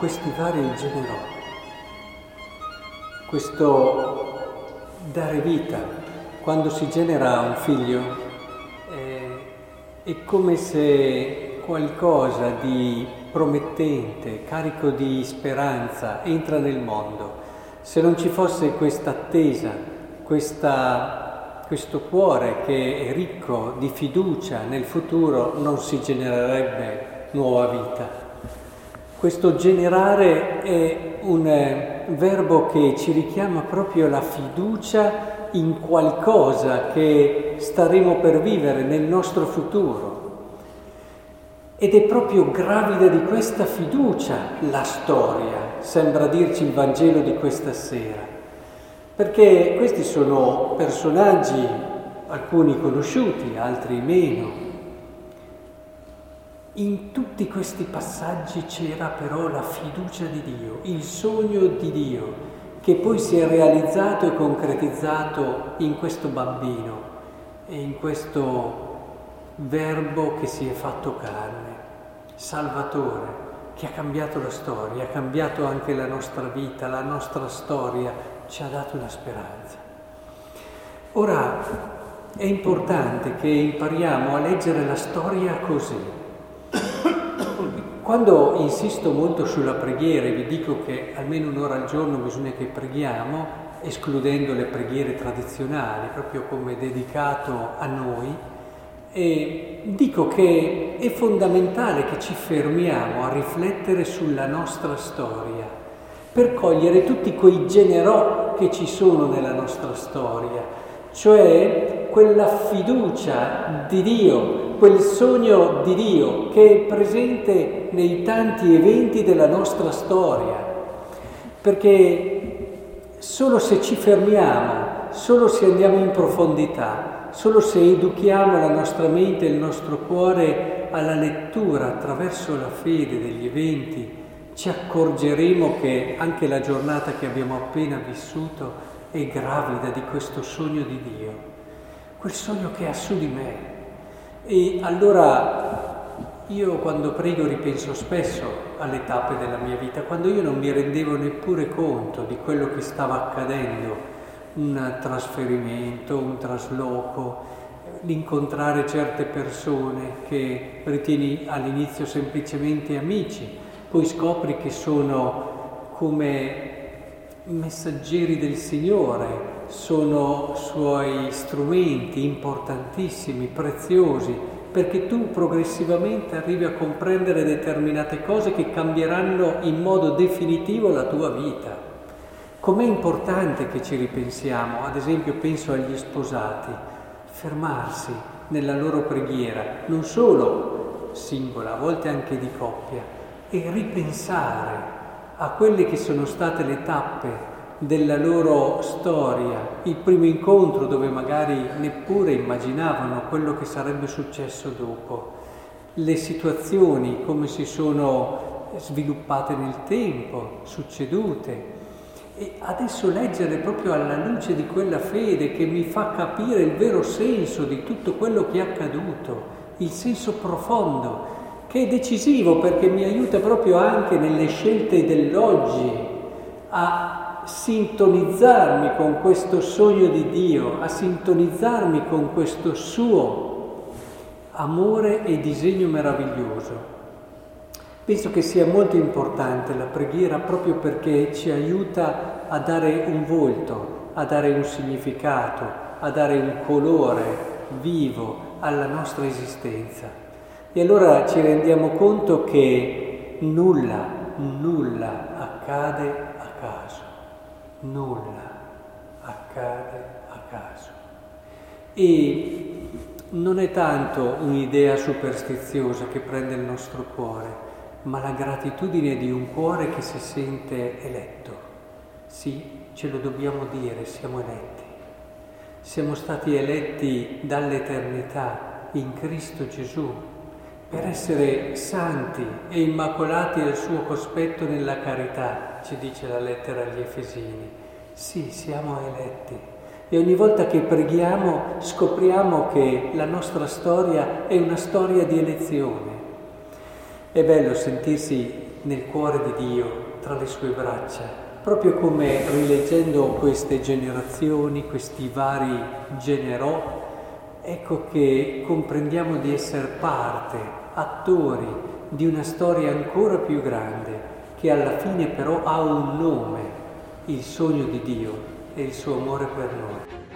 magari generò. Questo dare vita, quando si genera un figlio, eh, è come se qualcosa di promettente, carico di speranza, entra nel mondo. Se non ci fosse questa attesa, questo cuore che è ricco di fiducia nel futuro, non si genererebbe nuova vita. Questo generare è un eh, verbo che ci richiama proprio la fiducia in qualcosa che staremo per vivere nel nostro futuro. Ed è proprio gravida di questa fiducia la storia, sembra dirci il Vangelo di questa sera, perché questi sono personaggi, alcuni conosciuti, altri meno. In tutti questi passaggi c'era però la fiducia di Dio, il sogno di Dio, che poi si è realizzato e concretizzato in questo bambino e in questo verbo che si è fatto carne, Salvatore, che ha cambiato la storia, ha cambiato anche la nostra vita, la nostra storia, ci ha dato una speranza. Ora è importante che impariamo a leggere la storia così. Quando insisto molto sulla preghiera e vi dico che almeno un'ora al giorno bisogna che preghiamo, escludendo le preghiere tradizionali, proprio come dedicato a noi, e dico che è fondamentale che ci fermiamo a riflettere sulla nostra storia, per cogliere tutti quei generò che ci sono nella nostra storia, cioè quella fiducia di Dio, quel sogno di Dio che è presente nei tanti eventi della nostra storia. Perché solo se ci fermiamo, solo se andiamo in profondità, solo se educhiamo la nostra mente e il nostro cuore alla lettura attraverso la fede degli eventi, ci accorgeremo che anche la giornata che abbiamo appena vissuto è gravida di questo sogno di Dio, quel sogno che ha su di me. E allora io quando prego ripenso spesso alle tappe della mia vita, quando io non mi rendevo neppure conto di quello che stava accadendo un trasferimento, un trasloco, l'incontrare certe persone che ritieni all'inizio semplicemente amici, poi scopri che sono come messaggeri del Signore, sono suoi strumenti importantissimi, preziosi, perché tu progressivamente arrivi a comprendere determinate cose che cambieranno in modo definitivo la tua vita. Com'è importante che ci ripensiamo, ad esempio penso agli sposati, fermarsi nella loro preghiera, non solo singola, a volte anche di coppia, e ripensare a quelle che sono state le tappe della loro storia, il primo incontro dove magari neppure immaginavano quello che sarebbe successo dopo, le situazioni come si sono sviluppate nel tempo, succedute, e adesso leggere proprio alla luce di quella fede che mi fa capire il vero senso di tutto quello che è accaduto, il senso profondo, che è decisivo perché mi aiuta proprio anche nelle scelte dell'oggi a sintonizzarmi con questo sogno di Dio, a sintonizzarmi con questo suo amore e disegno meraviglioso. Penso che sia molto importante la preghiera proprio perché ci aiuta a dare un volto, a dare un significato, a dare un colore vivo alla nostra esistenza. E allora ci rendiamo conto che nulla, nulla accade a caso, nulla accade a caso. E non è tanto un'idea superstiziosa che prende il nostro cuore, ma la gratitudine di un cuore che si sente eletto. Sì, ce lo dobbiamo dire, siamo eletti. Siamo stati eletti dall'eternità in Cristo Gesù per essere santi e immacolati al suo cospetto nella carità, ci dice la lettera agli Efesini. Sì, siamo eletti. E ogni volta che preghiamo scopriamo che la nostra storia è una storia di elezione è bello sentirsi nel cuore di Dio, tra le sue braccia, proprio come rileggendo queste generazioni, questi vari generò, ecco che comprendiamo di essere parte, attori di una storia ancora più grande, che alla fine però ha un nome, il sogno di Dio e il suo amore per noi.